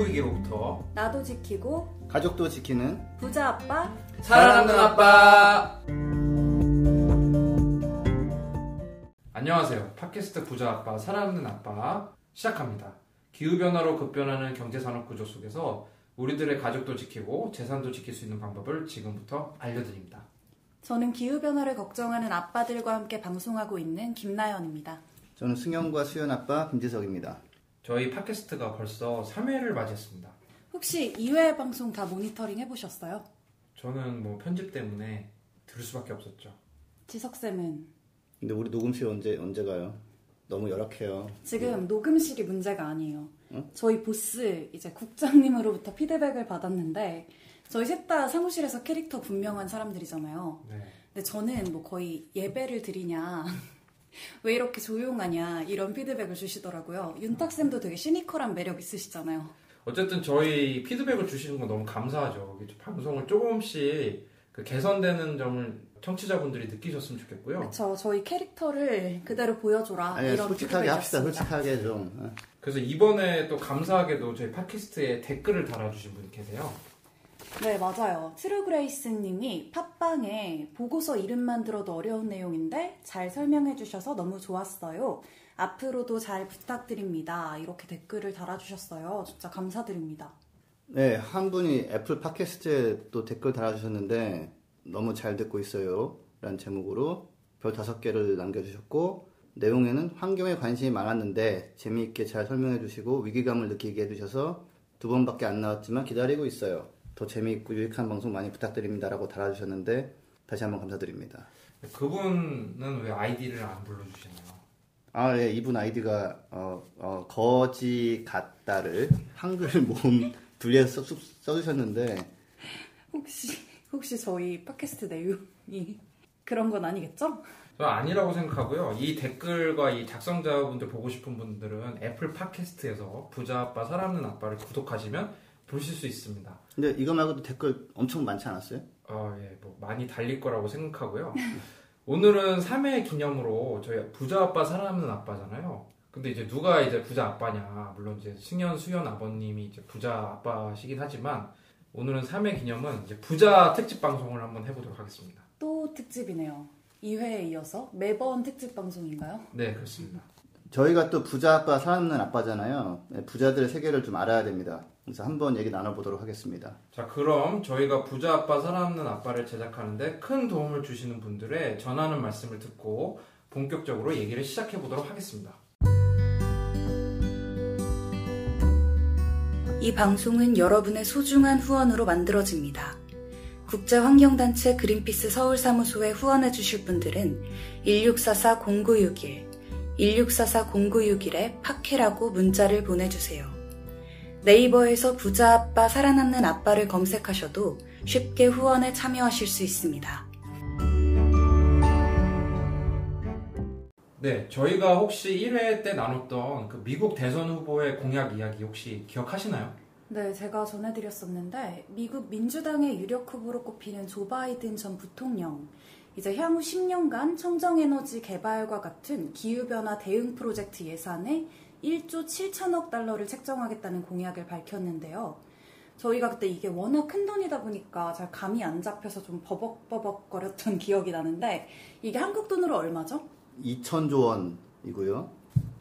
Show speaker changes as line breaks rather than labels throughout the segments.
기후 위기로부터
나도 지키고
가족도 지키는
부자 아빠
살아남는 아빠. 안녕하세요. 팟캐스트 부자 아빠 살아남는 아빠 시작합니다. 기후 변화로 급변하는 경제 산업 구조 속에서 우리들의 가족도 지키고 재산도 지킬 수 있는 방법을 지금부터 알려드립니다.
저는 기후변화를 걱정하는 아빠들과 함께 방송하고 있는 김나연입니다.
저는 승영과 수연 아빠 김지석입니다.
저희 팟캐스트가 벌써 3회를 맞이했습니다.
혹시 2회 방송 다 모니터링 해보셨어요?
저는 뭐 편집 때문에 들을 수밖에 없었죠.
지석쌤은
근데 우리 녹음실 언제 언제 가요? 너무 열악해요.
지금 녹음실이 문제가 아니에요. 저희 보스 이제 국장님으로부터 피드백을 받았는데 저희 셋 다 사무실에서 캐릭터 분명한 사람들이잖아요.
네.
근데 저는 뭐 거의 예배를 드리냐 왜 이렇게 조용하냐 이런 피드백을 주시더라고요. 윤탁쌤도 되게 시니컬한 매력 있으시잖아요.
어쨌든 저희 피드백을 주시는 건 너무 감사하죠. 방송을 조금씩 그 개선되는 점을 청취자분들이 느끼셨으면 좋겠고요.
그렇죠. 저희 캐릭터를 그대로 보여줘라
아니
이런
솔직하게 합시다. 솔직하게 좀. 어.
그래서 이번에 또 감사하게도 저희 팟캐스트에 댓글을 달아주신 분이 계세요.
네, 맞아요. 트루그레이스님이 팟빵에 보고서 이름만 들어도 어려운 내용인데 잘 설명해 주셔서 너무 좋았어요. 앞으로도 잘 부탁드립니다. 이렇게 댓글을 달아주셨어요. 진짜 감사드립니다.
네, 한 분이 애플 팟캐스트에 또 댓글 달아주셨는데 너무 잘 듣고 있어요. 라는 제목으로 별 다섯 개를 남겨주셨고 내용에는 환경에 관심이 많았는데 재미있게 잘 설명해 주시고 위기감을 느끼게 해주셔서 두 번밖에 안 나왔지만 기다리고 있어요. 더 재미있고 유익한 방송 많이 부탁드립니다라고 달아주셨는데 다시 한번 감사드립니다.
그분은 왜 아이디를 안 불러주시나요?
아, 예, 이분 아이디가 어, 어, 거지 같다를 한글 모음 분리해서 써, 써 주셨는데
혹시 혹시 저희 팟캐스트 내용이 그런 건 아니겠죠?
저는 아니라고 생각하고요. 이 댓글과 이 작성자분들 보고 싶은 분들은 애플 팟캐스트에서 부자 아빠 사랑하는 아빠를 구독하시면 보실 수 있습니다.
근데 이거 말고도 댓글 엄청 많지 않았어요?
아, 예, 뭐 많이 달릴 거라고 생각하고요. 오늘은 3회 기념으로 저희 부자 아빠 사랑하는 아빠잖아요. 근데 이제 누가 이제 부자 아빠냐? 물론 이제 승현 수현 아버님이 이제 부자 아빠시긴 하지만 오늘은 3회 기념은 이제 부자 특집 방송을 한번 해보도록 하겠습니다.
또 특집이네요. 2회에 이어서 매번 특집 방송인가요?
네, 그렇습니다.
저희가 또 부자 아빠 사람는 아빠잖아요. 네, 부자들의 세계를 좀 알아야 됩니다. 그래서 한번 얘기 나눠보도록 하겠습니다.
자, 그럼 저희가 부자 아빠 사랑하는 아빠를 제작하는데 큰 도움을 주시는 분들의 전하는 말씀을 듣고 본격적으로 얘기를 시작해 보도록 하겠습니다.
이 방송은 여러분의 소중한 후원으로 만들어집니다. 국제환경단체 그린피스 서울사무소에 후원해 주실 분들은 1644-0961, 1644-0961에 팟캐라고 문자를 보내주세요. 네이버에서 부자 아빠 살아남는 아빠를 검색하셔도 쉽게 후원에 참여하실 수 있습니다.
네, 저희가 혹시 1회 때 나눴던 그 미국 대선 후보의 공약 이야기 혹시 기억하시나요?
네, 제가 전해드렸었는데 미국 민주당의 유력 후보로 꼽히는 조 바이든 전 부통령 이제 향후 10년간 청정에너지 개발과 같은 기후변화 대응 프로젝트 예산에 1조 7천억 달러를 책정하겠다는 공약을 밝혔는데요. 저희가 그때 이게 워낙 큰 돈이다 보니까 잘 감이 안 잡혀서 좀 버벅버벅거렸던 기억이 나는데 이게 한국 돈으로 얼마죠?
2천조 원이고요.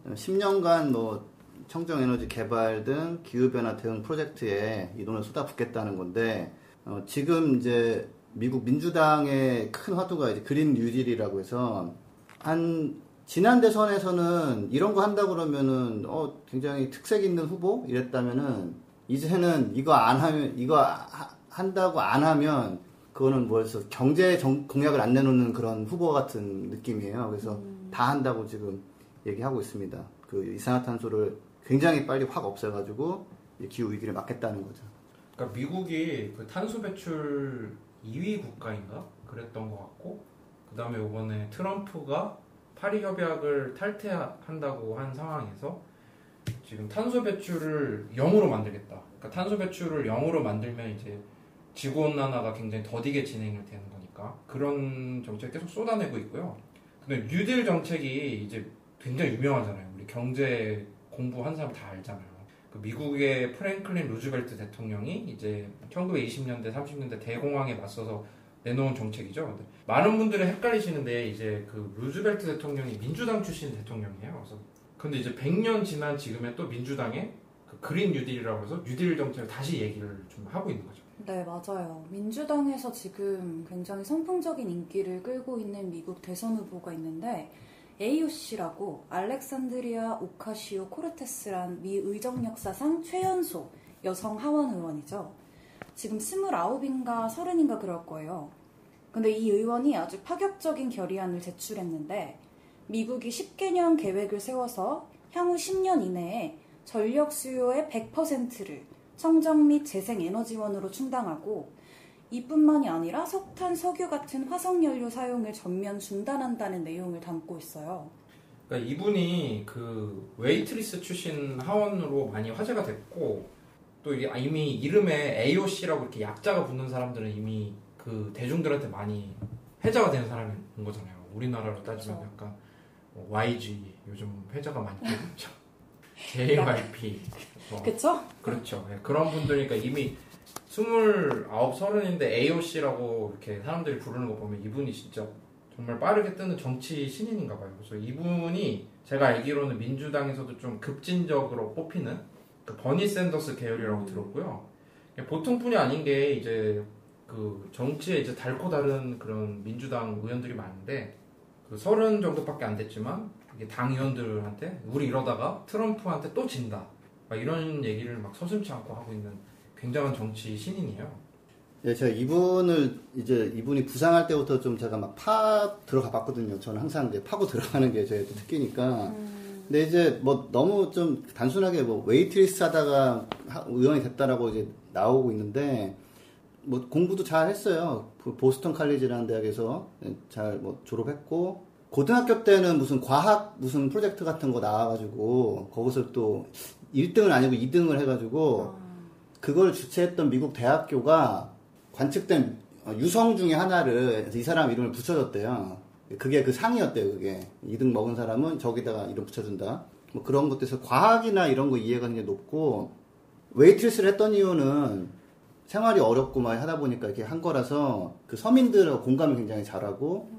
10년간 뭐 청정 에너지 개발 등 기후 변화 대응 프로젝트에 이 돈을 쏟아붓겠다는 건데 어, 지금 이제 미국 민주당의 큰 화두가 이제 그린 뉴딜이라고 해서 한 지난 대선에서는 이런 거 한다 그러면은 어 굉장히 특색 있는 후보 이랬다면은 이제는 이거 안 하면 이거 하- 한다고 안 하면 그거는 뭐였어 경제 정- 공약을 안 내놓는 그런 후보 같은 느낌이에요. 그래서 다 한다고 지금 얘기하고 있습니다. 그 이산화탄소를 굉장히 빨리 확 없애가지고 이 기후 위기를 막겠다는 거죠.
그러니까 미국이 그 탄소 배출 2위 국가인가 그랬던 것 같고 그 다음에 이번에 트럼프가 파리 협약을 탈퇴한다고 한 상황에서 지금 탄소 배출을 0으로 만들겠다. 그러니까 탄소 배출을 0으로 만들면 이제 지구 온난화가 굉장히 더디게 진행이 되는 거니까 그런 정책 계속 쏟아내고 있고요. 근데 뉴딜 정책이 이제 굉장히 유명하잖아요. 우리 경제 공부한 사람 다 알잖아요. 그 미국의 프랭클린 루즈벨트 대통령이 이제 1920년대 30년대 대공황에 맞서서 내놓은 정책이죠. 많은 분들이 헷갈리시는데 이제 그 루즈벨트 대통령이 민주당 출신 대통령이에요. 그래서 근데 이제 100년 지난 지금에 또 민주당의 그 그린 뉴딜이라고 해서 뉴딜 정책을 다시 얘기를 좀 하고 있는 거죠.
네, 맞아요. 민주당에서 지금 굉장히 선풍적인 인기를 끌고 있는 미국 대선 후보가 있는데 AOC라고 알렉산드리아 오카시오 코르테스란 미 의정 역사상 최연소 여성 하원 의원이죠. 지금 29인가 30인가 그럴 거예요. 근데 이 의원이 아주 파격적인 결의안을 제출했는데 미국이 10개년 계획을 세워서 향후 10년 이내에 전력 수요의 100%를 청정 및 재생 에너지원으로 충당하고 이뿐만이 아니라 석탄, 석유 같은 화석연료 사용을 전면 중단한다는 내용을 담고 있어요.
그러니까 이분이 그 웨이트리스 출신 하원으로 많이 화제가 됐고 또 이미 이름에 AOC라고 이렇게 약자가 붙는 사람들은 이미 그 대중들한테 많이 회자가 되는 사람인 거잖아요. 우리나라로 따지면
그쵸.
약간 뭐 YG 요즘 회자가 많이 되죠. JYP 뭐
그쵸?
그렇죠. 예, 그런 분들이니까 이미 스물아홉 서른인데 AOC라고 이렇게 사람들이 부르는 거 보면 이분이 진짜 정말 빠르게 뜨는 정치 신인인가 봐요. 그래서 이분이 제가 알기로는 민주당에서도 좀 급진적으로 뽑히는 그 버니 샌더스 계열이라고 들었고요. 보통뿐이 아닌 게 이제 그 정치에 이제 달고 다른 그런 민주당 의원들이 많은데 그 서른 정도밖에 안 됐지만 이게 당 의원들한테 우리 이러다가 트럼프한테 또 진다. 막 이런 얘기를 막 서슴치 않고 하고 있는 굉장한 정치 신인이에요.
예, 제가 이분을 이제 이분이 부상할 때부터 좀 제가 막 파 들어가 봤거든요. 저는 항상 이제 파고 들어가는 게 제 특기니까. 근데 이제 뭐 너무 좀 단순하게 뭐 웨이트리스 하다가 하- 의원이 됐다라고 이제 나오고 있는데 뭐 공부도 잘 했어요. 그 보스턴 칼리지라는 대학에서 잘 뭐 졸업했고 고등학교 때는 무슨 과학 무슨 프로젝트 같은 거 나와가지고 거기서 또 1등은 아니고 2등을 해가지고 그걸 주최했던 미국 대학교가 관측된 어, 유성 중에 하나를 이 사람 이름을 붙여줬대요. 그게 그 상이었대요, 그게. 2등 먹은 사람은 저기다가 이름 붙여준다. 뭐 그런 것들에서 과학이나 이런 거 이해가 굉장히 높고, 웨이트리스를 했던 이유는 생활이 어렵고 막 하다 보니까 이렇게 한 거라서 그 서민들하고 공감을 굉장히 잘하고,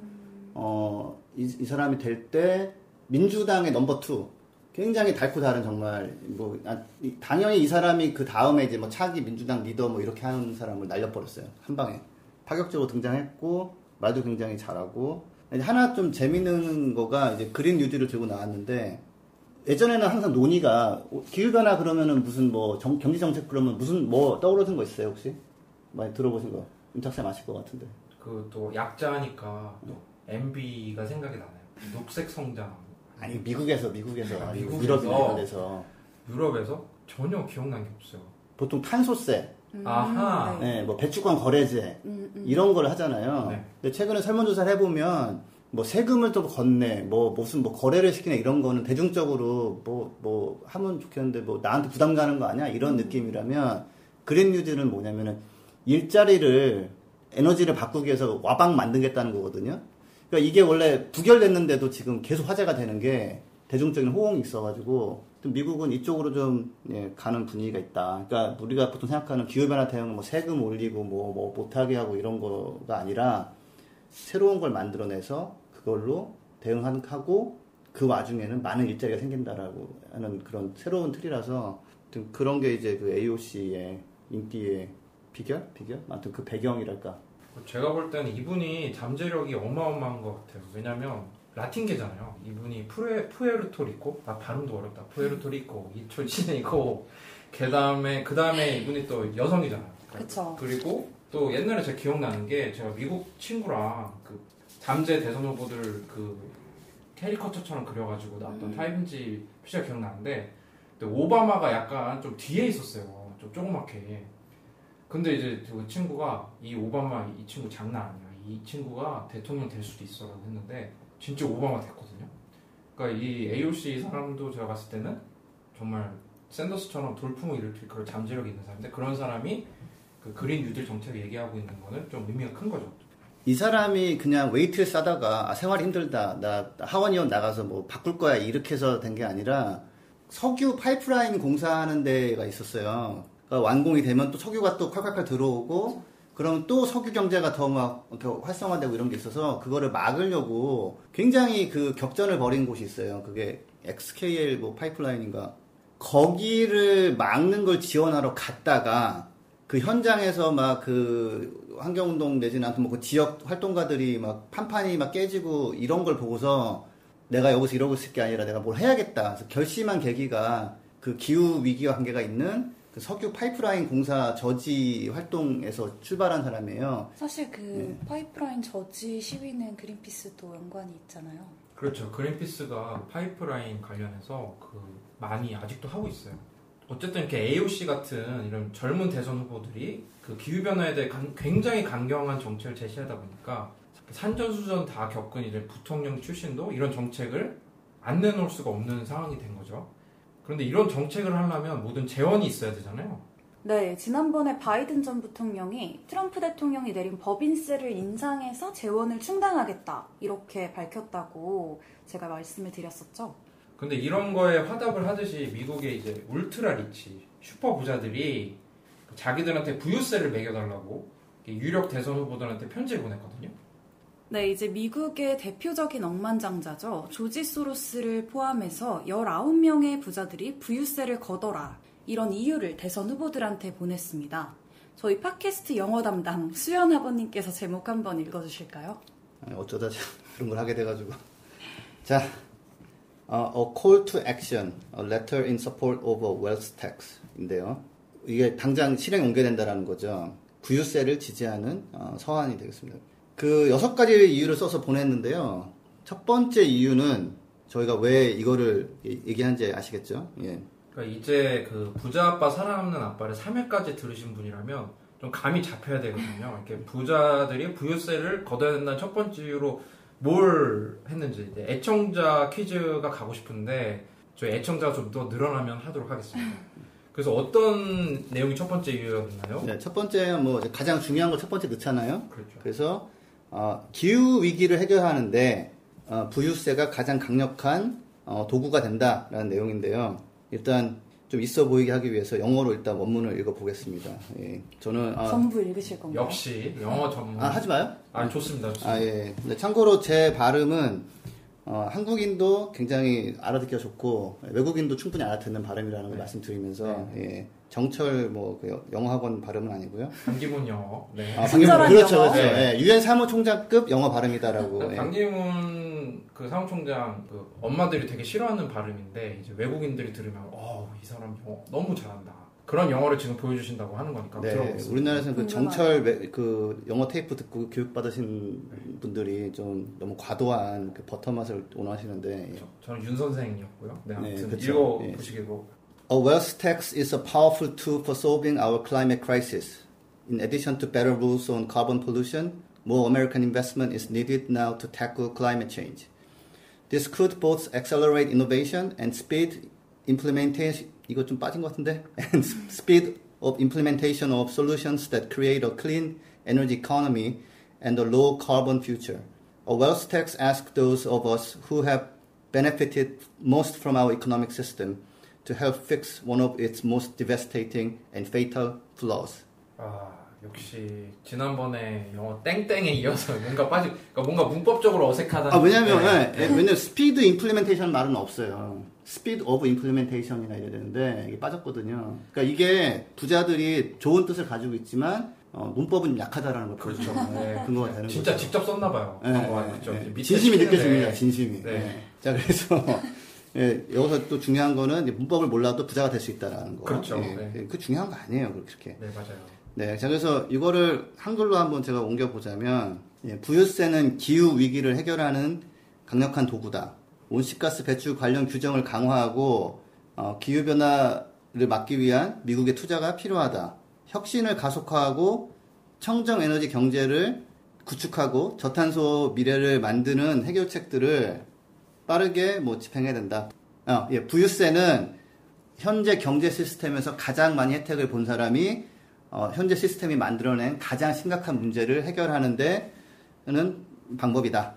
어, 이, 이 사람이 될 때 민주당의 number two 굉장히 달고 다른 정말 뭐 아, 이- 당연히 이 사람이 그 다음에 이제 뭐 차기 민주당 리더 뭐 이렇게 하는 사람을 날려버렸어요 한 방에 파격적으로 등장했고 말도 굉장히 잘하고 하나 좀 재밌는 거가 이제 그린 뉴딜을 들고 나왔는데 예전에는 항상 논의가 기후 변화 그러면은 무슨 뭐 정- 경제 정책 그러면 무슨 뭐 떠오르는 거 있어요 혹시 많이 들어보신 거 윤탁쌤 아실 것 같은데
그 또 약자니까 또 MB가 생각이 나네요. 녹색 성장.
아니 미국에서 미국에서
아, 미국에서? 유럽에서 전혀 기억난 게 없어요.
보통 탄소세
음,
아하.
네.
네, 뭐 배출권 거래제
음, 음.
이런 걸 하잖아요.
네.
근데 최근에 설문조사를 해보면 뭐 세금을 또 걷네, 뭐 무슨 뭐 거래를 시키네 이런 거는 대중적으로 뭐뭐 하면 좋겠는데 뭐 나한테 부담 가는 거 아니야 이런 느낌이라면 그린 뉴딜은 뭐냐면은 일자리를 에너지를 바꾸기 위해서 와방 만들겠다는 거거든요. 그러니까 이게 원래 부결됐는데도 지금 계속 화제가 되는 게 대중적인 호응이 있어가지고 좀 미국은 이쪽으로 좀 예, 가는 분위기가 있다. 그러니까 우리가 보통 생각하는 기후변화 대응 뭐 세금 올리고 뭐, 뭐 못하게 하고 이런 거가 아니라 새로운 걸 만들어내서 그걸로 대응하고 그 와중에는 많은 일자리가 생긴다라고 하는 그런 새로운 틀이라서 좀 그런 게 이제 그 AOC의 인기의 비결? 비결? 아무튼 그 배경이랄까.
제가 볼 때는 이분이 잠재력이 어마어마한 것 같아요. 왜냐면 라틴계잖아요. 이분이 푸에, 푸에르토리코? 아, 발음도 어렵다. 푸에르토리코, 이 출신이고, 그 다음에, 그 다음에 이분이 또 여성이잖아요.
그쵸.
그리고 또 옛날에 제가 기억나는 게 제가 미국 친구랑 그 잠재 대선 후보들 그 캐리커처처럼 그려가지고 나왔던 타임지 표지가 기억나는데 근데 오바마가 약간 좀 뒤에 있었어요. 좀 조그맣게. 근데 이제 그 친구가 이 오바마 이 친구 장난 아니야. 이 친구가 대통령 될 수도 있어라고 했는데 진짜 오바마 됐거든요. 그러니까 이 AOC 사람도 제가 봤을 때는 정말 샌더스처럼 돌풍을 일으킬 그런 잠재력이 있는 사람인데 그런 사람이 그 그린 뉴딜 정책을 얘기하고 있는 거는 좀 의미가 큰 거죠.
이 사람이 그냥 웨이트리스 하다가 아, 생활이 힘들다. 나 하원의원 나가서 뭐 바꿀 거야. 이렇게 해서 된 게 아니라 석유 파이프라인 공사하는 데가 있었어요. 그러니까 완공이 되면 또 석유가 또 콸콸콸 들어오고 그러면 또 석유 경제가 더 막 활성화되고 이런 게 있어서 그거를 막으려고 굉장히 그 격전을 벌인 곳이 있어요. 그게 XKL 뭐 파이프라인인가 거기를 막는 걸 지원하러 갔다가 그 현장에서 막 그 환경운동 내지는 아무튼 뭐그 지역 활동가들이 막 판판이 막 깨지고 이런 걸 보고서 내가 여기서 이러고 있을 게 아니라 내가 뭘 해야겠다. 그래서 결심한 계기가 그 기후 위기와 관계가 있는 그 석유 파이프라인 공사 저지 활동에서 출발한 사람이에요.
사실 그 네. 파이프라인 저지 시위는 그린피스도 연관이 있잖아요.
그렇죠. 그린피스가 파이프라인 관련해서 그 많이 아직도 하고 있어요. 어쨌든 이렇게 AOC 같은 이런 젊은 대선 후보들이 그 기후 변화에 대해 굉장히 강경한 정책을 제시하다 보니까 산전수전 다 겪은 이제 부통령 출신도 이런 정책을 안 내놓을 수가 없는 상황이 된 거죠. 그런데 이런 정책을 하려면 모든 재원이 있어야 되잖아요.
네, 지난번에 바이든 전 부통령이 트럼프 대통령이 내린 법인세를 인상해서 재원을 충당하겠다 이렇게 밝혔다고 제가 말씀을 드렸었죠.
근데 이런 거에 화답을 하듯이 미국의 이제 ultra rich 슈퍼 부자들이 자기들한테 부유세를 매겨달라고 유력 대선 후보들한테 편지를 보냈거든요.
네, 이제 미국의 대표적인 억만장자죠. 조지 소로스를 포함해서 19명의 부자들이 부유세를 거둬라. 이런 이유를 대선 후보들한테 보냈습니다. 저희 팟캐스트 영어 담당 수연 아버님께서 제목 한번 읽어주실까요?
어쩌다 그런 걸 하게 돼가지고. 자, uh, A Call to Action, A Letter in Support of a Wealth Tax인데요. 이게 당장 실행 옮겨낸다라는 거죠. 부유세를 지지하는 어, 서한이 되겠습니다. 그 여섯 가지 이유를 써서 보냈는데요. 첫 번째 이유는 저희가 왜 이거를 얘기한지 아시겠죠? 예.
그러니까 이제 그 부자 아빠 사랑하는 아빠를 3회까지 들으신 분이라면 좀 감이 잡혀야 되거든요. 이렇게 부자들이 부유세를 걷어야 된다는 첫 번째 이유로 뭘 했는지 애청자 퀴즈가 가고 싶은데 저희 애청자가 좀 더 늘어나면 하도록 하겠습니다. 그래서 어떤 내용이 첫 번째 이유였나요?
네, 첫 번째는 뭐 가장 중요한 걸첫 번째 넣잖아요.
그렇죠.
그래서 어, 기후 위기를 해결하는데 어, 부유세가 가장 강력한 어, 도구가 된다라는 내용인데요. 일단 좀 있어 보이게 하기 위해서 영어로 일단 원문을 읽어보겠습니다. 예,
저는 아, 전부 읽으실 건가요?
역시 영어 전문.
아 하지 마요?
아 좋습니다. 좋습니다.
아 예. 근데 참고로 제 발음은 어, 한국인도 굉장히 알아듣기가 좋고 외국인도 충분히 알아듣는 발음이라는 걸 네. 말씀드리면서 네. 예. 정철 뭐그 영어학원 발음은 아니고요.
강기문 영어.
네. 아, 강기문 그렇죠, 그렇죠. 네. 예. 유엔 사무총장급 영어 발음이다라고.
예. 강기문 그 사무총장 그 엄마들이 되게 싫어하는 발음인데 이제 외국인들이 들으면 어이 사람 영어 너무 잘한다. 그런 영어를 지금 보여주신다고 하는 거니까 네,
들어보겠습니다. 우리나라에서는 그 정철 그 영어 테이프 듣고 교육 받으신 네. 분들이 좀 너무 과도한 그 버터 맛을 원하시는데
그렇죠. 저는 윤 선생이었고요. 네, 아무튼 네, 그렇죠. 읽어 예. 보시기로.
A wealth tax is a powerful tool for solving our climate crisis. In addition to better rules on carbon pollution, more American investment is needed now to tackle climate change. This could both accelerate innovation and speed implementation 이거 좀 빠진 것 같은데 and speed of implementation of solutions that create a clean energy economy and a low carbon future. A wealth tax asks those of us who have benefited most from our economic system to help fix one of its most devastating and fatal flaws.
아, 역시 지난번에 영어 땡땡에 이어서 뭔가 빠지, 그러니까 뭔가 문법적으로 어색하다.
아 왜냐면 네. 네. 왜냐면 speed implementation 말은 없어요. speed of implementation이나 이래야 되는데 이게 빠졌거든요. 그러니까 이게 부자들이 좋은 뜻을 가지고 있지만 어, 문법은 약하다라는 걸
그렇죠.
네, 근거가 되는
진짜
거죠.
직접 썼나 봐요. 네, 그렇죠.
네. 진심이 느껴집니다. 진심이. 네. 자 그래서 예, 여기서 또 중요한 거는 문법을 몰라도 부자가 될 수 있다라는 거.
그렇죠.
예, 네. 그 중요한 거 아니에요, 그렇게.
네, 맞아요.
네, 자 그래서 이거를 한글로 한번 제가 옮겨 보자면 예, 부유세는 기후 위기를 해결하는 강력한 도구다. 온실가스 배출 관련 규정을 강화하고 어, 기후 변화를 막기 위한 미국의 투자가 필요하다. 혁신을 가속화하고 청정 에너지 경제를 구축하고 저탄소 미래를 만드는 해결책들을 빠르게 뭐 집행해야 된다. 어, 예, 부유세는 현재 경제 시스템에서 가장 많이 혜택을 본 사람이 어, 현재 시스템이 만들어낸 가장 심각한 문제를 해결하는 데는 방법이다.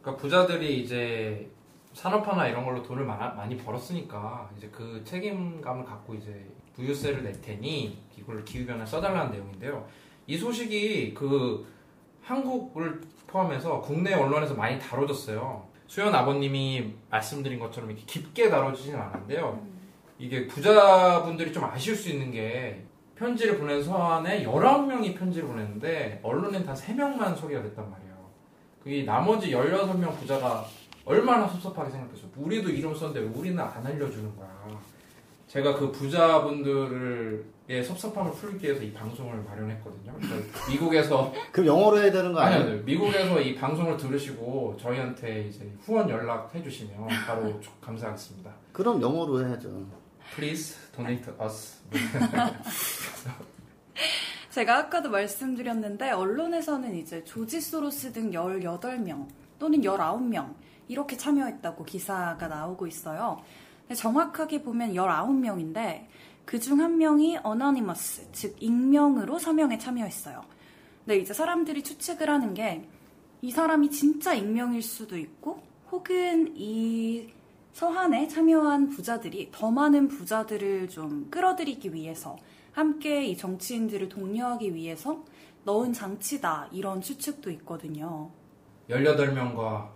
그러니까 부자들이 이제 산업화나 이런 걸로 돈을 많이 벌었으니까 이제 그 책임감을 갖고 이제 부유세를 낼 테니 이걸 기후변화 써달라는 내용인데요. 이 소식이 그 한국을 포함해서 국내 언론에서 많이 다뤄졌어요. 수현 아버님이 말씀드린 것처럼 이렇게 깊게 다뤄지진 않았는데요. 이게 부자분들이 좀 아쉬울 수 있는 게 편지를 보낸 서한에 19명이 편지를 보냈는데 언론엔 단 3명만 소개가 됐단 말이에요. 그게 나머지 16명 부자가 얼마나 섭섭하게 생각했어. 우리도 이름 썼는데 왜 우리는 안 알려주는 거야. 제가 그 부자분들의 섭섭함을 풀기 위해서 이 방송을 마련했거든요. 그러니까 미국에서
그럼 영어로 해야 되는 거 아니에요?
아니요. 미국에서 이 방송을 들으시고 저희한테 이제 후원 연락해 주시면 바로 감사하겠습니다.
그럼 영어로 해야죠.
Please donate us.
제가 아까도 말씀드렸는데 언론에서는 이제 조지 소로스 등 18명 또는 19명 이렇게 참여했다고 기사가 나오고 있어요. 정확하게 보면 19명인데 그 중 한 명이 어너니머스, 즉 익명으로 서명에 참여했어요. 근데 이제 사람들이 추측을 하는 게 이 사람이 진짜 익명일 수도 있고 혹은 이 서한에 참여한 부자들이 더 많은 부자들을 좀 끌어들이기 위해서 함께 이 정치인들을 독려하기 위해서 넣은 장치다 이런 추측도 있거든요.
18명과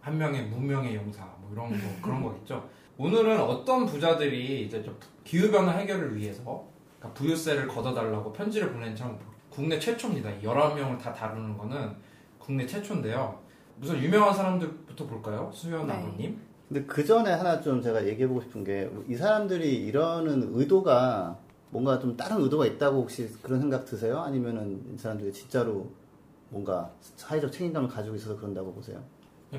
한 명의 무명의 용사 뭐 이런 거 그런 거겠죠. 오늘은 어떤 부자들이 이제 좀 기후 변화 해결을 위해서 그러니까 부유세를 걷어달라고 편지를 보낸 참 국내 최초입니다. 19명을 다 다루는 거는 국내 최초인데요. 우선 유명한 사람들부터 볼까요? 수현
네.
아버님.
근데 그 전에 하나 좀 제가 얘기해보고 싶은 게 이 사람들이 이러는 의도가 뭔가 좀 다른 의도가 있다고 혹시 그런 생각 드세요? 아니면은 이 사람들이 진짜로 뭔가 사회적 책임감을 가지고 있어서 그런다고 보세요?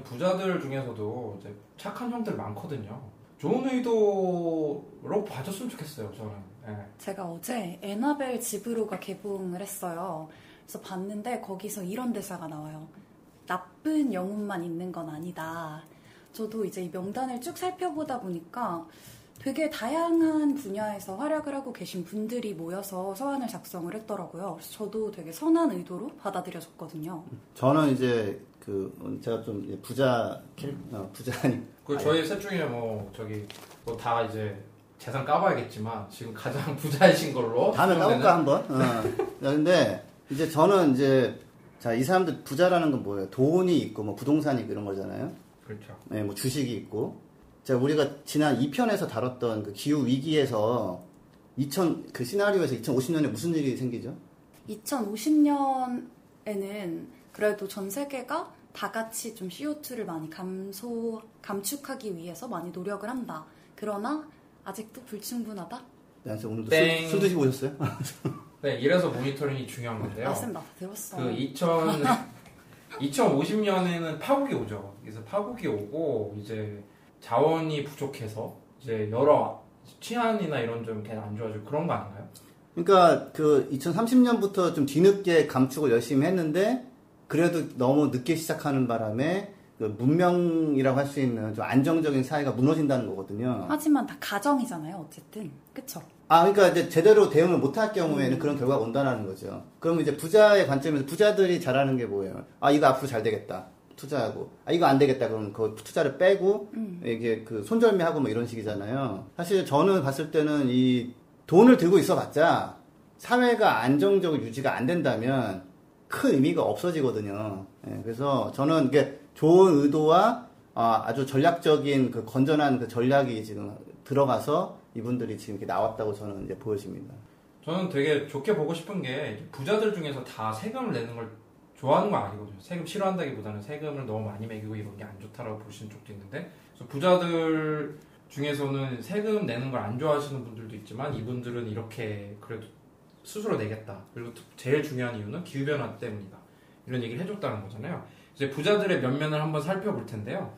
부자들 중에서도 이제 착한 형들 많거든요. 좋은 의도로 봐줬으면 좋겠어요, 저는. 예.
제가 어제 에나벨 지브로가 개봉을 했어요. 그래서 봤는데 거기서 이런 대사가 나와요. 나쁜 영혼만 있는 건 아니다. 저도 이제 이 명단을 쭉 살펴보다 보니까 되게 다양한 분야에서 활약을 하고 계신 분들이 모여서 서한을 작성을 했더라고요. 그래서 저도 되게 선한 의도로 받아들여졌거든요.
저는 이제 그 제가 좀 부자 캐 어, 부자니
그 저희 셋 중에 뭐 저기 뭐 다 이제 재산 까봐야겠지만 지금 가장 부자이신 걸로
다음에 까볼까 한번. 어. 야, 근데 이제 저는 이제 자 이 사람들 부자라는 건 뭐예요? 돈이 있고 뭐 부동산이 있고 이런 거잖아요.
그렇죠.
네, 뭐 주식이 있고. 자 우리가 지난 2편에서 다뤘던 그 기후 위기에서 2000 그 시나리오에서 2050년에 무슨 일이 생기죠?
2050년에는 그래도 전 세계가 다 같이 좀 CO2를 많이 감소, 감축하기 위해서 많이 노력을 한다. 그러나 아직도 불충분하다?
네, 저 오늘도
땡.
술, 술 드시고 오셨어요?
네, 이래서 모니터링이 중요한 건데요.
나 들었어.
그 2000, 2050년에는 파국이 오죠. 그래서 파국이 오고 이제 자원이 부족해서 이제 여러 치안이나 이런 좀 계속 안 좋아지고 그런 거 아닌가요?
그러니까 그 2030년부터 좀 뒤늦게 감축을 열심히 했는데 그래도 너무 늦게 시작하는 바람에 그 문명이라고 할 수 있는 좀 안정적인 사회가 무너진다는 거거든요.
하지만 다 가정이잖아요, 어쨌든. 그쵸?
아, 그러니까 이제 제대로 대응을 못할 경우에는 그런 결과가 온다는 거죠. 그럼 이제 부자의 관점에서 부자들이 잘하는 게 뭐예요? 아, 이거 앞으로 잘 되겠다. 투자하고. 아, 이거 안 되겠다. 그럼 그 투자를 빼고, 이게 그 손절매하고 뭐 이런 식이잖아요. 사실 저는 봤을 때는 이 돈을 들고 있어 봤자 사회가 안정적으로 유지가 안 된다면 큰 의미가 없어지거든요. 예, 그래서 저는 이게 좋은 의도와 아, 아주 전략적인 그 건전한 그 전략이 지금 들어가서 이분들이 지금 이렇게 나왔다고 저는 이제 보여집니다.
저는 되게 좋게 보고 싶은 게 부자들 중에서 다 세금을 내는 걸 좋아하는 건 아니거든요. 세금 싫어한다기보다는 세금을 너무 많이 매기고 이런 게 안 좋다라고 보시는 쪽도 있는데 그래서 부자들 중에서는 세금 내는 걸 안 좋아하시는 분들도 있지만 이분들은 이렇게 그래도 스스로 내겠다. 그리고 특- 제일 중요한 이유는 기후변화 때문이다. 이런 얘기를 해줬다는 거잖아요. 이제 부자들의 면면을 한번 살펴볼 텐데요.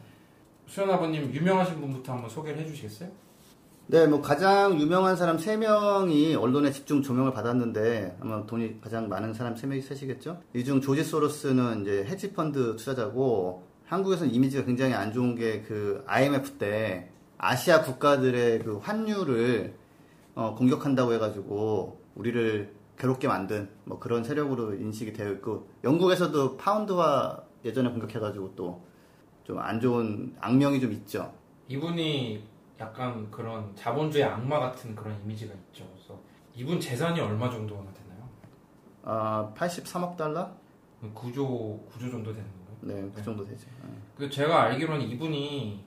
수현 아버님 유명하신 분부터 한번 소개를 해주시겠어요?
네, 뭐 가장 유명한 사람 3명이 언론에 집중 조명을 받았는데 아마 돈이 가장 많은 사람 3명이 세시겠죠? 이 중 조지 소로스는 이제 헤지펀드 투자자고 한국에서는 이미지가 굉장히 안 좋은 게 그 IMF 때 아시아 국가들의 그 환율을 어, 공격한다고 해가지고 우리를 괴롭게 만든 뭐 그런 세력으로 인식이 되어 있고 영국에서도 파운드화 예전에 공격해가지고 또 좀 안 좋은 악명이 좀 있죠.
이분이 약간 그런 자본주의 악마 같은 그런 이미지가 있죠. 그래서 이분 재산이 얼마 정도나 되나요?
아, 83억 달러?
9조 9조 정도 되는 건가요?
네, 그 정도 되죠. 네.
그 제가 알기로는 이분이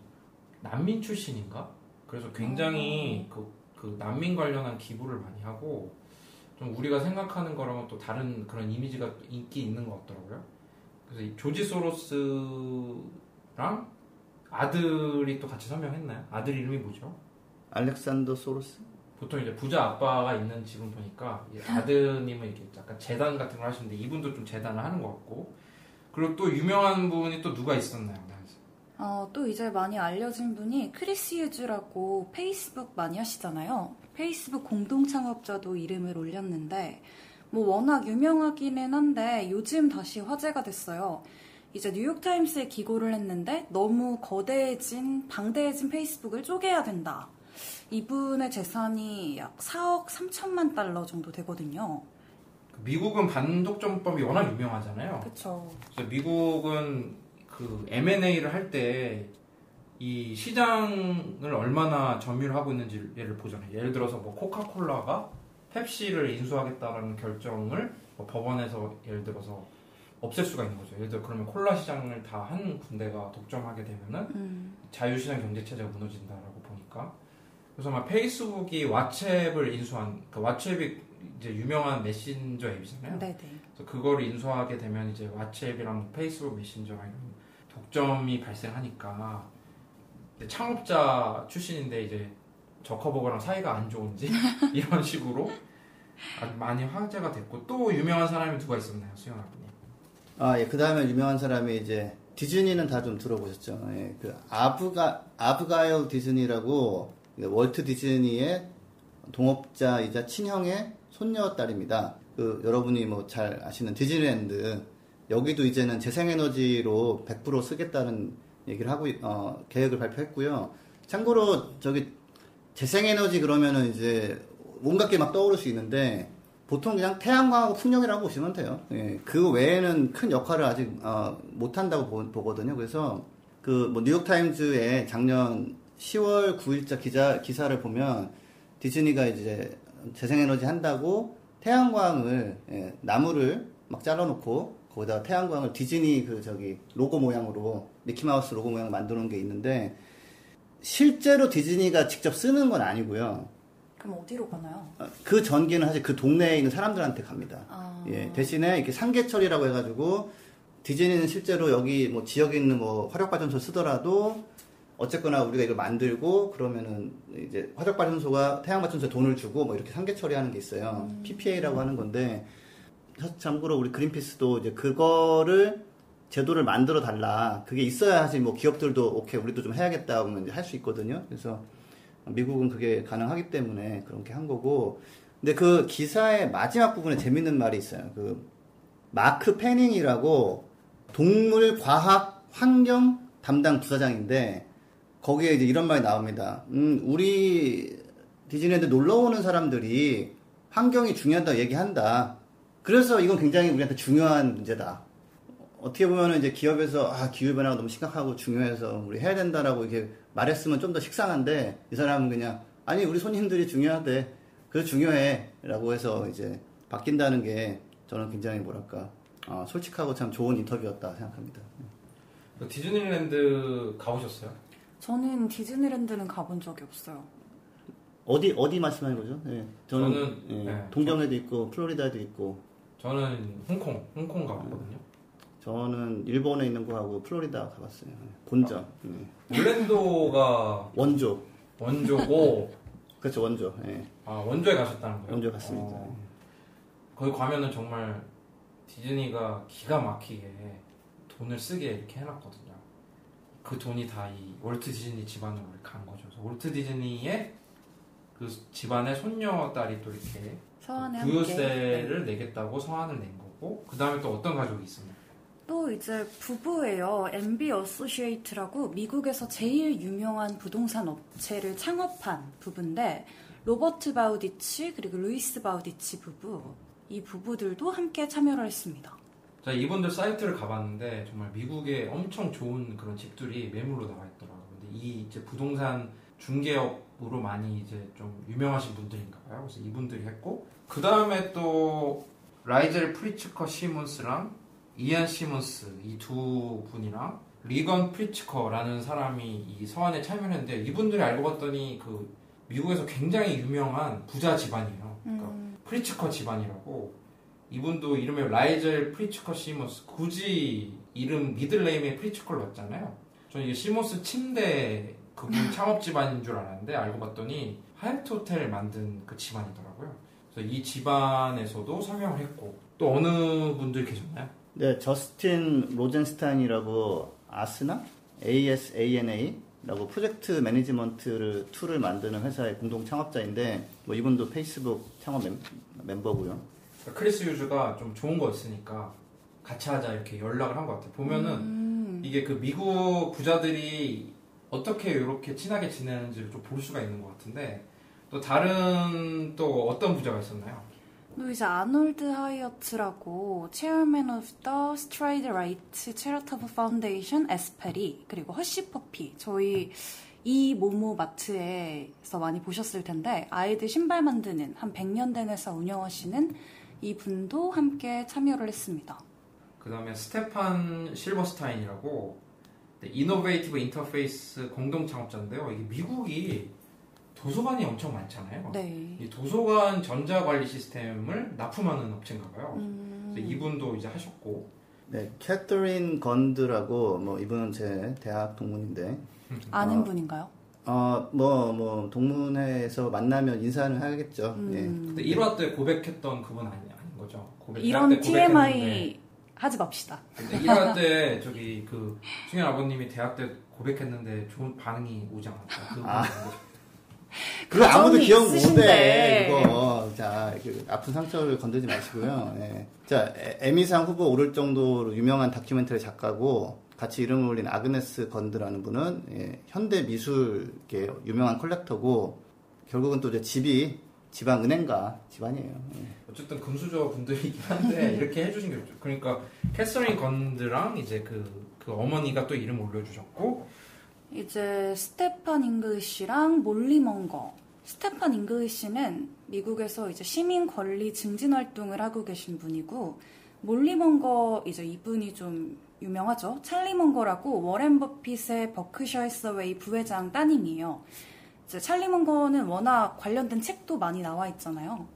난민 출신인가? 그래서 굉장히 그, 그 난민 관련한 기부를 많이 하고 좀 우리가 생각하는 거랑은 또 다른 그런 이미지가 인기 있는 것 같더라고요. 그래서 이 조지 소로스랑 아들이 또 같이 서명했나요? 아들 이름이 뭐죠?
알렉산더 소로스?
보통 이제 부자 아빠가 있는 집은 보니까 이 아드님은 이렇게 약간 재단 같은 걸 하시는데 이분도 좀 재단을 하는 것 같고 그리고 또 유명한 분이 또 누가 있었나요? 네.
어, 또 이제 많이 알려진 분이 크리스 휴즈라고 페이스북 많이 하시잖아요. 페이스북 공동 창업자도 이름을 올렸는데 뭐 워낙 유명하기는 한데 요즘 다시 화제가 됐어요. 이제 뉴욕타임스에 기고를 했는데 너무 거대해진 방대해진 페이스북을 쪼개야 된다. 이분의 재산이 약 4억 3천만 달러 정도 되거든요.
미국은 반독점법이 워낙 유명하잖아요.
그렇죠.
미국은 그 M&A를 할 때 이 시장을 얼마나 점유를 하고 있는지를 보잖아요. 예를 들어서 뭐 코카콜라가 펩시를 인수하겠다라는 결정을 뭐 법원에서 예를 들어서 없앨 수가 있는 거죠. 예를 들어 그러면 콜라 시장을 다 한 군데가 독점하게 되면은
음,
자유시장 경제 체제가 무너진다라고 보니까 그래서 막 페이스북이 왓츠앱을 인수한 그 왓츠앱이 이제 유명한 메신저 앱이잖아요.
네네.
그래서 그거를 인수하게 되면 이제 왓츠앱이랑 페이스북 메신저랑 이런 독점이 발생하니까 창업자 출신인데 이제 저커버거랑 사이가 안 좋은지 이런 식으로 많이 화제가 됐고 또 유명한 사람이 누가 있었나요, 수영아 분이?
아, 예. 그 다음에 유명한 사람이 이제 디즈니는 다 좀 들어보셨죠. 예. 그 아브가, 아브가일 디즈니라고 월트 디즈니의 동업자이자 친형의 손녀딸입니다. 그 여러분이 뭐 잘 아시는 디즈니랜드 여기도 이제는 재생에너지로 100% 쓰겠다는 얘기를 하고 어, 계획을 발표했고요. 참고로 저기 재생에너지 그러면은 이제 온갖 게 막 떠오를 수 있는데 보통 그냥 태양광하고 풍력이라고 보시면 돼요. 예, 그 외에는 큰 역할을 아직 어, 못한다고 보, 거든요 그래서 그 뭐 뉴욕 타임즈의 작년 10월 9일자 기자 기사를 보면 디즈니가 이제 재생에너지 한다고 태양광을 예, 나무를 막 잘라놓고 거기다 태양광을 디즈니 그 저기 로고 모양으로 미키마우스 로고 모양 놓은 게 있는데 실제로 디즈니가 직접 쓰는 건 아니고요.
그럼 어디로 가나요?
어, 그 전기는 사실 그 동네에 있는 사람들한테 갑니다.
아,
예, 대신에 이렇게 상계철이라고 해가지고 디즈니는 실제로 여기 뭐 지역에 있는 뭐 화력발전소 쓰더라도 어쨌거나 우리가 이걸 만들고 그러면은 이제 화력발전소가 태양발전소에 돈을 주고 뭐 이렇게 상계 처리하는 게 있어요. PPA라고 하는 건데 참고로 우리 그린피스도 이제 그거를 제도를 만들어 달라. 그게 있어야 사실 뭐 기업들도 오케이 우리도 좀 해야겠다 하면 할 수 있거든요. 그래서 미국은 그게 가능하기 때문에 그렇게 한 거고. 근데 그 기사의 마지막 부분에 재밌는 말이 있어요. 그 마크 패닝이라고 동물 과학 환경 담당 부사장인데 거기에 이제 이런 말이 나옵니다. 음, 우리 디즈니랜드 놀러 오는 사람들이 환경이 중요하다고 얘기한다. 그래서 이건 굉장히 우리한테 중요한 문제다. 어떻게 보면은 이제 기업에서 아 기후 변화가 너무 심각하고 중요해서 우리 해야 된다라고 이렇게 말했으면 좀 더 식상한데 이 사람은 그냥 아니 우리 손님들이 중요하대. 그래서 중요해라고 해서 이제 바뀐다는 게 저는 굉장히 뭐랄까 어, 솔직하고 참 좋은 인터뷰였다 생각합니다.
그 디즈니랜드 가보셨어요?
저는 디즈니랜드는 가본 적이 없어요.
어디 어디 말씀하는 거죠? 예, 저는,
저는,
예,
네.
동경에도 있고 플로리다에도 있고
저는 홍콩, 홍콩 가봤거든요.
저는 일본에 있는 거하고 플로리다 가봤어요. 예, 본점 예.
올랜도가
원조
원조고
그렇죠 원조 예.
아 원조에 가셨다는 거예요?
원조 갔습니다.
어, 거기 가면은 정말 디즈니가 기가 막히게 돈을 쓰게 이렇게 해놨거든요. 그 돈이 다 이 월트 디즈니 집안으로 이렇게 간 거죠. 그래서 월트 디즈니의 그 집안의 손녀 딸이 또 이렇게
서한에 함께. 네.
부유세를 내겠다고 서한을 낸 거고 그 다음에 또 어떤 가족이 있습니까?
또 이제 부부예요. MB Associate라고 미국에서 제일 유명한 부동산 업체를 창업한 부부인데 로버트 바우디치 그리고 루이스 바우디치 부부 이 부부들도 함께 참여를 했습니다.
자 이분들 사이트를 가봤는데 정말 미국에 엄청 좋은 그런 집들이 매물로 나와 있더라고요. 근데 이 이제 부동산 중개업으로 많이 이제 좀 유명하신 분들인가 봐요. 그래서 이분들이 했고 그 다음에 또 라이젤 프리츠커 시몬스랑 이안 시몬스 이 두 분이랑 리건 프리츠커라는 사람이 이 서한에 참여했는데 이분들이 알고 봤더니 그 미국에서 굉장히 유명한 부자 집안이에요. 그러니까
음,
프리츠커 집안이라고 이분도 이름에 라이젤 프리츠커 시모스 굳이 이름 middle name에 프리츠커를 넣었잖아요. 저는 이게 시몬스 침대 그분 창업 집안인 줄 알았는데 알고 봤더니 하얏트 호텔 만든 그 집안이더라고요. 그래서 이 집안에서도 서명을 했고 또 어느 분들 계셨나요?
네, 저스틴 로젠스타인이라고 Asana ASANA라고 프로젝트 매니지먼트를 tool을 만드는 회사의 공동 창업자인데 뭐 이분도 페이스북 창업 멤.
그러니까 크리스 휴즈가 좀 좋은 거 있으니까 같이 하자 이렇게 연락을 한 것 같아요. 보면은
음,
이게 그 미국 부자들이 어떻게 이렇게 친하게 지내는지를 좀 볼 수가 있는 것 같은데 또 다른 또 어떤 부자가 있었나요?
루이즈 아놀드 하이어트라고 Chairman of the Stride Rite Charitable Foundation Sperry 그리고 Hush Puppy 저희 이 모모 마트에서 많이 보셨을 텐데 아이들 신발 만드는 한 100년 된 회사 운영하시는 이 분도 함께 참여를 했습니다.
그 다음에 스테판 실버스타인이라고 Innovative Interface 공동 창업자인데요. 이게 미국이 도서관이 엄청 많잖아요.
네.
이 도서관 전자 관리 시스템을 납품하는 업체인가 봐요.
음,
그래서 이분도 이제 하셨고
네, 캐터린 건드라고 뭐 이분은 제 대학 동문인데
아는
어.
분인가요?
어 뭐 뭐 동문회에서 만나면 인사를 하겠죠.
음.
예.
근데 1화 때 고백했던 그분 아니, 아닌 거죠? 고백,
이런 TMI 하지 맙시다.
근데 1화 때 저기 그 승현 아버님이 대학 때 고백했는데 좋은 반응이 오지 않았다. 그
아.
부분.
그거 아무도 기억. 못해 그거 자 그 아픈 상처를 건들지 마시고요 예. 자 에- 에미상 후보 오를 정도로 유명한 다큐멘터리 작가고 같이 이름을 올린 아그네스 건드라는 분은 예, 현대 미술계 유명한 컬렉터고 결국은 또 이제 집이 지방 은행가 집안이에요 예.
어쨌든 금수저 분들이긴 한데 이렇게 해주신 게 좋죠. 그러니까 캐서린 건드랑 이제 그, 그 어머니가 또 이름 올려주셨고
이제 스테판 잉글리시랑 몰리 먼거. 스테판 잉글리시는 미국에서 이제 시민 권리 증진 활동을 하고 계신 분이고 몰리 먼거 이제 이분이 좀 유명하죠. 찰리 먼거라고 워렌 버핏의 버크셔 해서웨이 부회장 따님이에요. 이제 찰리 먼거는 워낙 관련된 책도 많이 나와 있잖아요.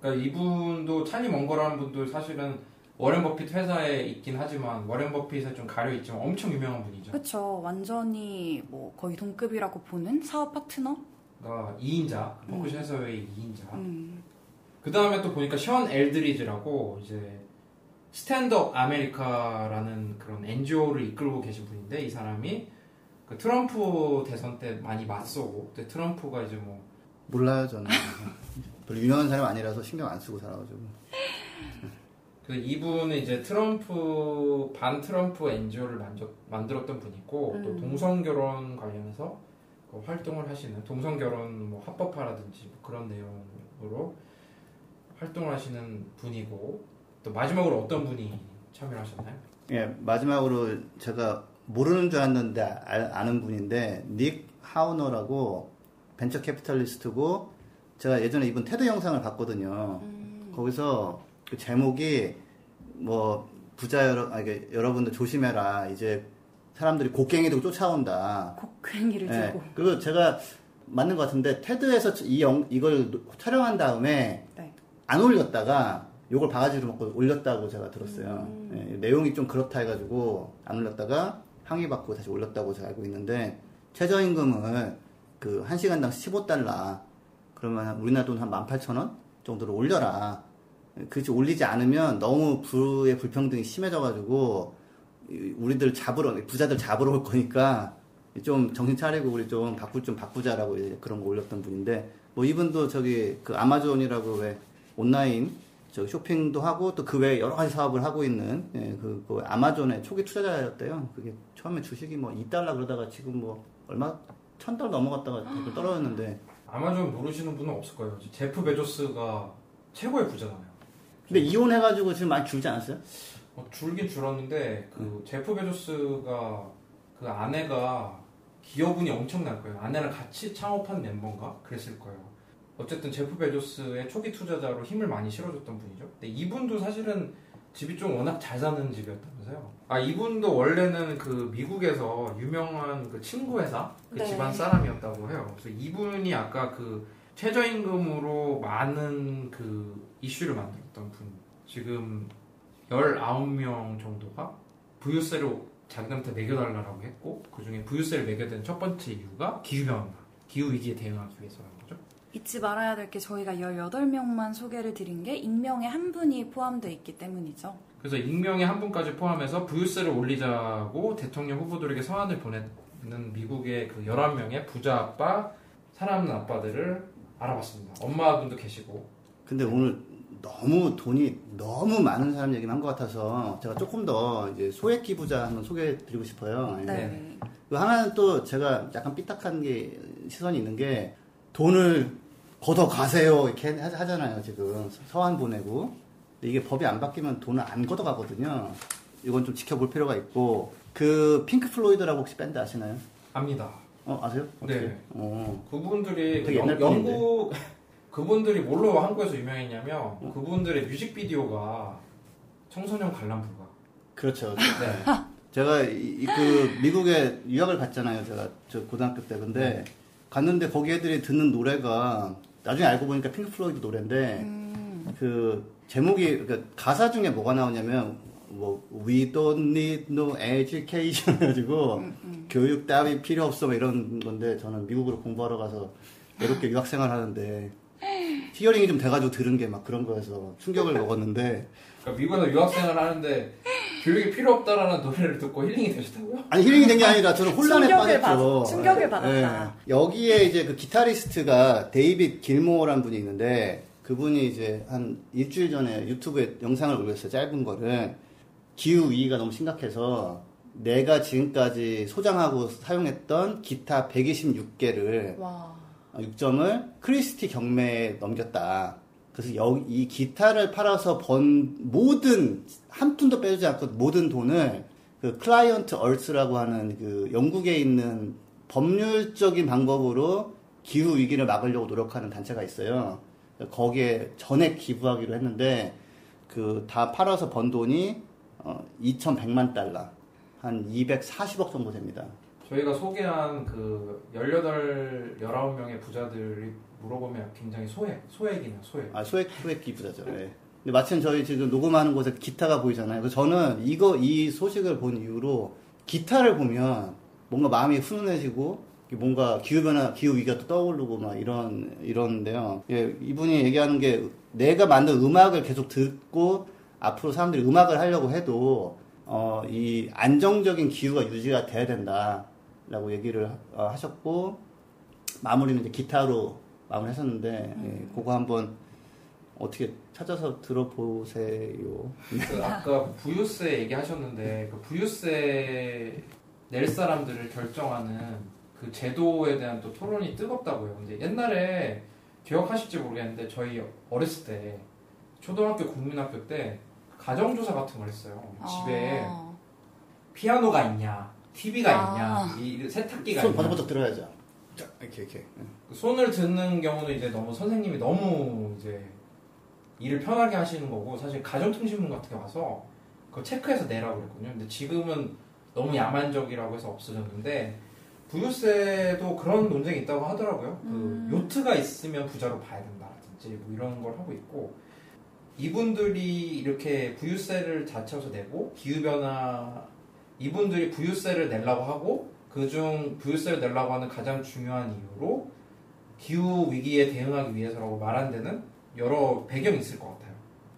그러니까 이분도 찰리 먼거라는 분도 사실은 워렌 버핏 회사에 있긴 하지만 워렌 버핏에 좀 가려 있지만 엄청 유명한 분이죠.
그쵸. 완전히 뭐 거의 동급이라고 보는 사업 파트너?
그러니까 2인자 버크셔 해서웨이 2인자.
음.
그 다음에 또 보니까 션 엘드리지라고 이제 Stand Up America라는 그런 NGO를 이끌고 계신 분인데 이 사람이 그 트럼프 대선 때 많이 맞서고 그때 트럼프가 이제 뭐
몰라요 저는 별로 유명한 사람 아니라서 신경 안 쓰고 살아가지고
그 이분은 이제 트럼프 반 트럼프 NGO를 만져, 만들었던 분이고 또
음.
동성 결혼 관련해서 그 활동을 하시는 동성 결혼 뭐 합법화라든지 뭐 그런 내용으로 활동을 하시는 분이고 또 마지막으로 어떤 분이 참여를 하셨나요?
예, 마지막으로 제가 모르는 줄 알았는데 아, 아는 분인데 닉 하나우어라고 venture capitalist고 제가 예전에 이분 테드 영상을 봤거든요.
음.
거기서 그 제목이 뭐 부자 여러 아 이게 여러분들 조심해라 이제 사람들이 곡괭이 들고 쫓아온다.
곡괭이를
예,
들고.
그리고 제가 맞는 것 같은데 TED에서 이 영, 이걸 노- 촬영한 다음에
네.
안 올렸다가 요걸 바가지로 먹고 올렸다고 제가 들었어요.
음.
예, 내용이 좀 그렇다 해가지고 안 올렸다가 항의받고 다시 올렸다고 제가 알고 있는데 최저임금을 그 1시간당 15달러 그러면 우리나라 돈 한 18,000원 정도로 올려라. 그렇지 올리지 않으면 너무 부의 불평등이 심해져가지고 이- 우리들 잡으러 부자들 잡으러 올 거니까 좀 정신 차리고 우리 좀 바꾸 좀 바꾸자라고 그런 거 올렸던 분인데 뭐 이분도 저기 그 아마존이라고 왜 온라인 저 쇼핑도 하고 또 그 외에 여러 가지 사업을 하고 있는 예, 그, 그 아마존의 초기 투자자였대요. 그게 처음에 주식이 뭐 2달러 그러다가 지금 뭐 얼마 천 달러 넘어갔다가 떨어졌는데
아마존 모르시는 분은 없을 거예요. 제프 베조스가 최고의 부자잖아요.
근데 이혼해가지고 지금 많이 줄지 않았어요?
어, 줄긴 줄었는데 그 제프 베조스가 그 아내가 기여분이 엄청날 거예요. 아내랑 같이 창업한 멤버인가 그랬을 거예요. 어쨌든 제프 베조스의 초기 투자자로 힘을 많이 실어줬던 분이죠. 근데 이분도 사실은 집이 좀 워낙 잘 사는 집이었다면서요. 아 이분도 원래는 그 미국에서 유명한 그 친구 회사 그
네.
집안 사람이었다고 해요. 그래서 이분이 아까 그 최저임금으로 많은 그 이슈를 만들었 던 분. 지금 19명 정도가 부유세를 자기들한테 매겨달라고 했고 그 중에 부유세를 매겨된 첫 번째 이유가 기후변화, 기후위기에 대응하기 위해서라는 거죠.
잊지 말아야 될 게 저희가 18명만 소개를 드린 게 익명의 한 분이 포함되어 있기 때문이죠.
그래서 익명의 한 분까지 포함해서 부유세를 올리자고 대통령 후보들에게 서한을 보내는 미국의 그 11명의 부자 아빠, 사랑하는 아빠들을 알아봤습니다. 엄마분도 계시고.
근데 오늘 너무 돈이 너무 많은 사람 얘기만 한 것 같아서 제가 조금 더 이제 소액 기부자 한번 소개해 드리고 싶어요.
네.
그 하나는 또 제가 약간 삐딱한 게 시선이 있는 게 돈을 걷어 가세요 이렇게 하- 하잖아요 지금 서한 보내고 이게 법이 안 바뀌면 돈을 안 걷어 가거든요. 이건 좀 지켜볼 필요가 있고 그 핑크 플로이드라고 혹시 밴드 아시나요?
압니다.
어 아세요? 어떻게?
네.
어.
그분들이 영. 영국 그분들이 뭘로 한국에서 유명했냐면 그분들의 뮤직비디오가 청소년 관람 불가.
그렇죠.
네.
제가 이, 이- 그 미국에 유학을 갔잖아요. 제가 저 고등학교 때. 근데 갔는데 거기 애들이 듣는 노래가 나중에 알고 보니까 핑크 플로이드 노래인데
음,
그 제목이 그러니까 가사 중에 뭐가 나오냐면 뭐 we don't need no education 해가지고 교육 따위 필요 없어 뭐 이런 건데 저는 미국으로 공부하러 가서 외롭게 유학 생활 하는데 hearing이 좀 돼가지고 들은 게 막 그런 거여서 충격을 먹었는데
그러니까 미국에서 유학생활을 하는데 교육이 필요 없다라는 노래를 듣고 힐링이 되셨다고요?
아니 힐링이 된 게 아니라 저는 혼란에
충격을
빠졌죠.
받- 충격을 받았다.
예. 여기에 이제 그 기타리스트가 데이빗 길모어라는 분이 있는데 그분이 이제 한 일주일 전에 유튜브에 영상을 올렸어요. 짧은 거를 기후 위기가 너무 심각해서 내가 지금까지 소장하고 사용했던 기타 126개를
와.
6점을 크리스티 경매에 넘겼다. 그래서 여기 이 기타를 팔아서 번 모든 한 푼도 빼주지 않고 모든 돈을 그 클라이언트 얼스라고 하는 그 영국에 있는 법률적인 방법으로 기후 위기를 막으려고 노력하는 단체가 있어요. 거기에 전액 기부하기로 했는데 그 다 팔아서 번 돈이 어 2,100만 달러 한 240억 정도 됩니다.
저희가 소개한 그 18, 19명의 부자들이 물어보면 굉장히 소액, 소액이네요, 소액.
아, 소액, 소액 기부자죠. 예. 근데 마침 저희 지금 녹음하는 곳에 기타가 보이잖아요. 그래서 저는 이거, 이 소식을 본 이후로 기타를 보면 뭔가 마음이 훈훈해지고 뭔가 기후변화, 기후위기가 또 떠오르고 막 이런, 이러는데요. 예, 이분이 얘기하는 게 내가 만든 음악을 계속 듣고 앞으로 사람들이 음악을 하려고 해도 어, 이 안정적인 기후가 유지가 돼야 된다 라고 얘기를 하- 어, 하셨고 마무리는 이제 기타로 마무리하셨는데 예, 그거 한번 어떻게 찾아서 들어보세요.
그 아까 부유세 얘기하셨는데 그 부유세 낼 사람들을 결정하는 그 제도에 대한 또 토론이 뜨겁다고요. 근데 옛날에 기억하실지 모르겠는데 저희 어렸을 때 초등학교 국민학교 때 가정조사 같은 걸 했어요. 집에
아.
피아노가 있냐, TV가
아.
있냐, 이 세탁기가
손
있냐.
버덕버덕 들어야죠. 자, 이렇게 이렇게.
그 손을 듣는 경우는 이제 너무 선생님이 너무 이제 일을 편하게 하시는 거고 사실 가정통신문 같은 게 와서 그거 체크해서 내라고 그랬거든요. 근데 지금은 너무 야만적이라고 해서 없어졌는데 부유세도 그런 논쟁이 있다고 하더라고요. 그
음.
요트가 있으면 부자로 봐야 된다든지 뭐 이런 걸 하고 있고 이분들이 이렇게 부유세를 자체에서 내고 기후변화 이분들이 부유세를 내려고 하고 그중 부유세를 내려고 하는 가장 중요한 이유로 기후 위기에 대응하기 위해서라고 말한 데는 여러 배경이 있을 것 같아요.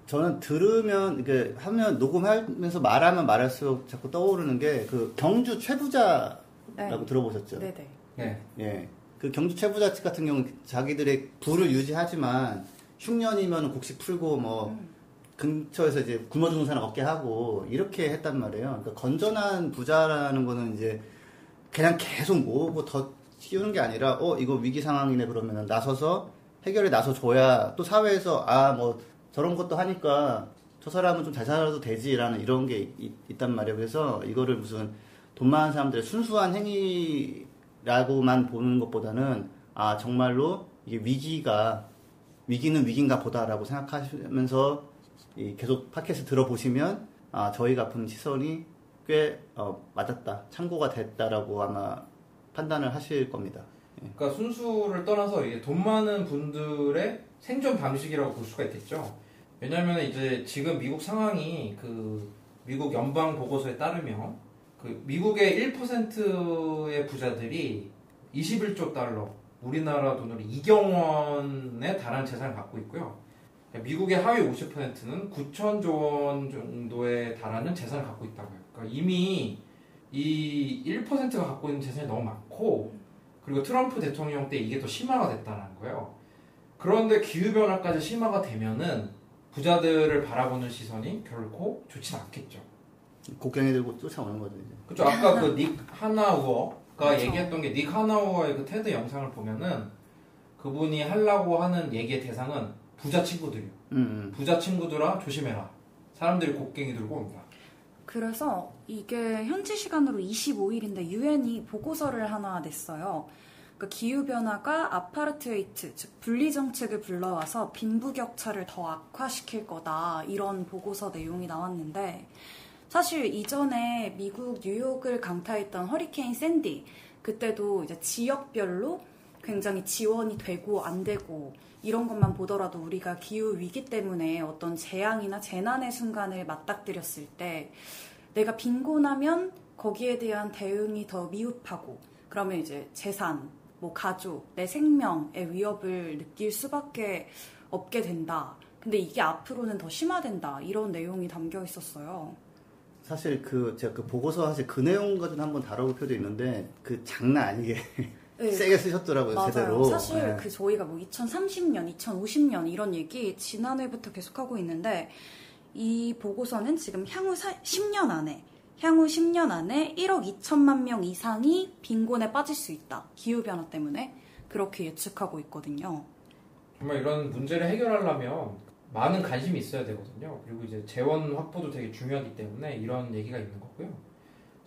저는 들으면 이게 하면 녹음하면서 말하면 말할수록 자꾸 떠오르는 게 그 경주 최부자라고
네.
들어보셨죠?
네네.
네.
예. 그 경주 최부자 측 같은 경우 는 자기들의 부를 유지하지만 흉년이면 곡식 풀고 뭐
음.
근처에서 이제 굶어 죽는 사람 없게 하고 이렇게 했단 말이에요. 그러니까 건전한 부자라는 거는 이제 그냥 계속 모으고 더 키우는 게 아니라 어 이거 위기 상황이네 그러면 나서서 해결에 나서 줘야 또 사회에서 아 뭐 저런 것도 하니까 저 사람은 좀 잘 살아도 되지라는 이런 게 있, 단 말이에요. 그래서 이거를 무슨 돈 많은 사람들의 순수한 행위라고만 보는 것보다는 아 정말로 이게 위기가 위기는 위기인가 보다라고 생각하시면서 계속 팟캐스트 들어보시면 아 저희가 본 시선이 꽤 어, 맞았다 참고가 됐다라고 아마 판단을 하실 겁니다.
예. 그러니까 순수를 떠나서 이게 돈 많은 분들의 생존 방식이라고 볼 수가 있겠죠. 왜냐하면 이제 지금 미국 상황이 그 미국 연방 보고서에 따르면 그 미국의 1%의 부자들이 21조 달러, 우리나라 돈으로 2경 원에 달하는 재산을 갖고 있고요. 미국의 하위 50%는 9천조 원 정도에 달하는 재산을 갖고 있다고요. 그러니까 이미 이 1%가 갖고 있는 재산이 너무 많고 그리고 트럼프 대통령 때 이게 더 심화가 됐다는 거예요. 그런데 기후변화까지 심화가 되면은 부자들을 바라보는 시선이 결코 좋지 않겠죠.
곡괭이 들고 쫓아오는 거죠. 이제.
그렇죠. 아까 그 닉 하나우어가 그렇죠. 얘기했던 게 닉 하나우어의 그 테드 영상을 보면은 그분이 하려고 하는 얘기의 대상은 부자 친구들이요. 음, 음. 부자 친구들아 조심해라. 사람들이 곡괭이 들고 온다.
그래서 이게 현지 시간으로 25일인데 유엔이 보고서를 하나 냈어요. 그 기후변화가 아파르트헤이트, 즉 분리 정책을 불러와서 빈부격차를 더 악화시킬 거다. 이런 보고서 내용이 나왔는데 사실 이전에 미국 뉴욕을 강타했던 허리케인 샌디 그때도 이제 지역별로 굉장히 지원이 되고 안 되고 이런 것만 보더라도 우리가 기후 위기 때문에 어떤 재앙이나 재난의 순간을 맞닥뜨렸을 때 내가 빈곤하면 거기에 대한 대응이 더 미흡하고 그러면 이제 재산, 뭐 가족, 내 생명의 위협을 느낄 수밖에 없게 된다. 근데 이게 앞으로는 더 심화된다. 이런 내용이 담겨 있었어요.
사실 그 제가 그 보고서 사실 그 내용 가지고 한번 다뤄볼 필요도 있는데 그 장난 아니게 네. 세게 쓰셨더라고요
맞아요.
제대로.
사실 네. 그 저희가 뭐 2030년, 2050년 이런 얘기 지난해부터 계속하고 있는데 이 보고서는 지금 향후 10년 안에 향후 10년 안에 1억 2천만 명 이상이 빈곤에 빠질 수 있다. 기후 변화 때문에 그렇게 예측하고 있거든요.
정말 이런 문제를 해결하려면 많은 관심이 있어야 되거든요. 그리고 이제 재원 확보도 되게 중요하기 때문에 이런 얘기가 있는 거고요.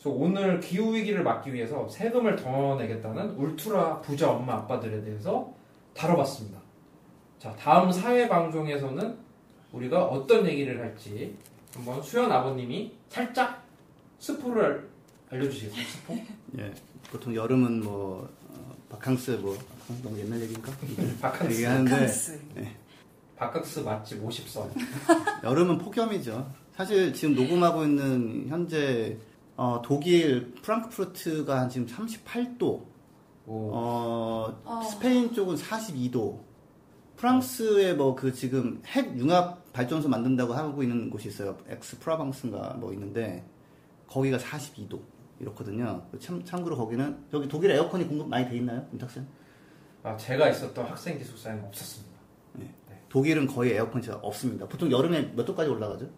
그래서 오늘 기후 위기를 막기 위해서 세금을 더 내겠다는 울트라 부자 엄마 아빠들에 대해서 다뤄봤습니다. 자, 다음 사회 방송에서는 우리가 어떤 얘기를 할지 한번 수연 아버님이 살짝 스포를 알려주시겠어요? 스포?
예. 보통 여름은 뭐 어, 바캉스 뭐 너무 옛날 얘기인가?
바캉스
얘기하는데 바캉스. 예.
바캉스 맛집 50선.
여름은 폭염이죠. 사실 지금 녹음하고 있는 현재 어, 독일 프랑크푸르트가 지금 38도, 어, 어, 스페인 쪽은 42도, 프랑스에 뭐 그 지금 핵 융합 발전소 만든다고 하고 있는 곳이 있어요. 엑스 프로방스인가 뭐 있는데 거기가 42도 이렇거든요. 참, 참고로 거기는 여기 독일 에어컨이 공급 많이 돼 있나요, 윤탁sen?
아 제가 있었던 학생 기숙사에는 없었습니다. 네.
네. 독일은 거의 에어컨이 없습니다. 보통 여름에 몇 도까지 올라가죠?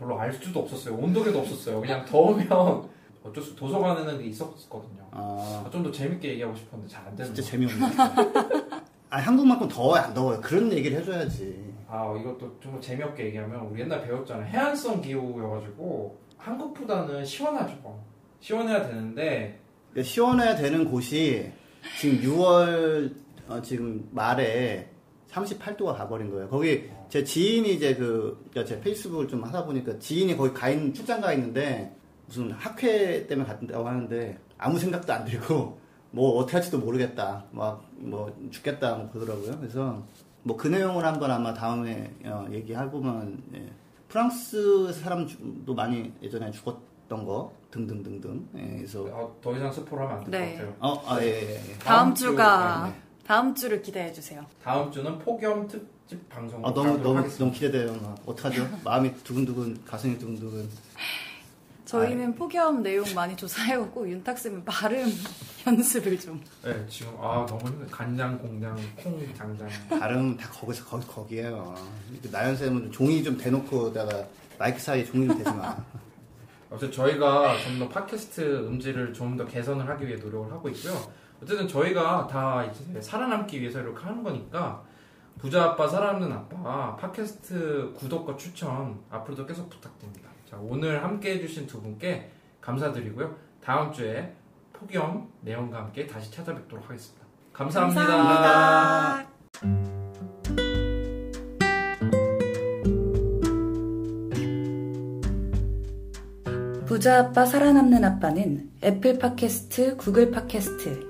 별로 알 수도 없었어요. 온도계도 없었어요. 그냥 더우면 어쩔 수 도서관에는 있었거든요. 아... 좀 더 재밌게 얘기하고 싶었는데 잘 안 되는
진짜 재미없네. 아 한국만큼 더워요 안 더워요? 그런 얘기를 해줘야지.
아 이것도 좀 재미없게 얘기하면 우리 옛날 배웠잖아요. 해안성 기후여가지고 한국보다는 시원하죠. 시원해야 되는데
그러니까 시원해야 되는 곳이 지금 6월 어, 지금 말에 38도가 가버린 거예요. 거기 제 지인이 이제 그, 제 페이스북을 좀 하다 보니까 지인이 거기 가 있는, 출장 가 있는데 무슨 학회 때문에 갔다고 하는데 아무 생각도 안 들고 뭐 어떻게 할지도 모르겠다. 막 뭐 죽겠다 뭐 그러더라고요. 그래서 뭐 그 내용을 한번 아마 다음에 어, 얘기해보면 예. 프랑스 사람도 많이 예전에 죽었던 거 등등등등. 예, 그래서
어, 더 이상 스포를 하면 안될것 네. 같아요.
어, 아, 예, 예, 예.
다음, 다음 주가 네, 네. 다음 주를 기대해 주세요.
다음 주는 폭염 특집 방송.
아 너무 너무 하겠습니다. 너무 기대돼요. 어떡하죠? 마음이 두근두근, 가슴이 두근두근.
저희는 아, 폭염 내용 많이 조사해오고 윤탁 쌤은 발음 연습을 좀.
네, 지금 아 너무 힘들. 간장, 공장, 콩, 장장.
발음 다 거기서 거기 거기에요. 나연 쌤은 종이 좀 대놓고다가 마이크 사이에 종이 좀 대지 마.
어쨌든 저희가 좀 더 팟캐스트 음질을 좀 더 개선을 하기 위해 노력을 하고 있고요. 어쨌든 저희가 다 이제 살아남기 위해서 이렇게 하는 거니까 부자 아빠 살아남는 아빠 팟캐스트 구독과 추천 앞으로도 계속 부탁드립니다. 자, 오늘 함께 해주신 두 분께 감사드리고요. 다음 주에 폭염 내용과 함께 다시 찾아뵙도록 하겠습니다. 감사합니다.
감사합니다. 부자 아빠 살아남는 아빠는 애플 팟캐스트, 구글 팟캐스트,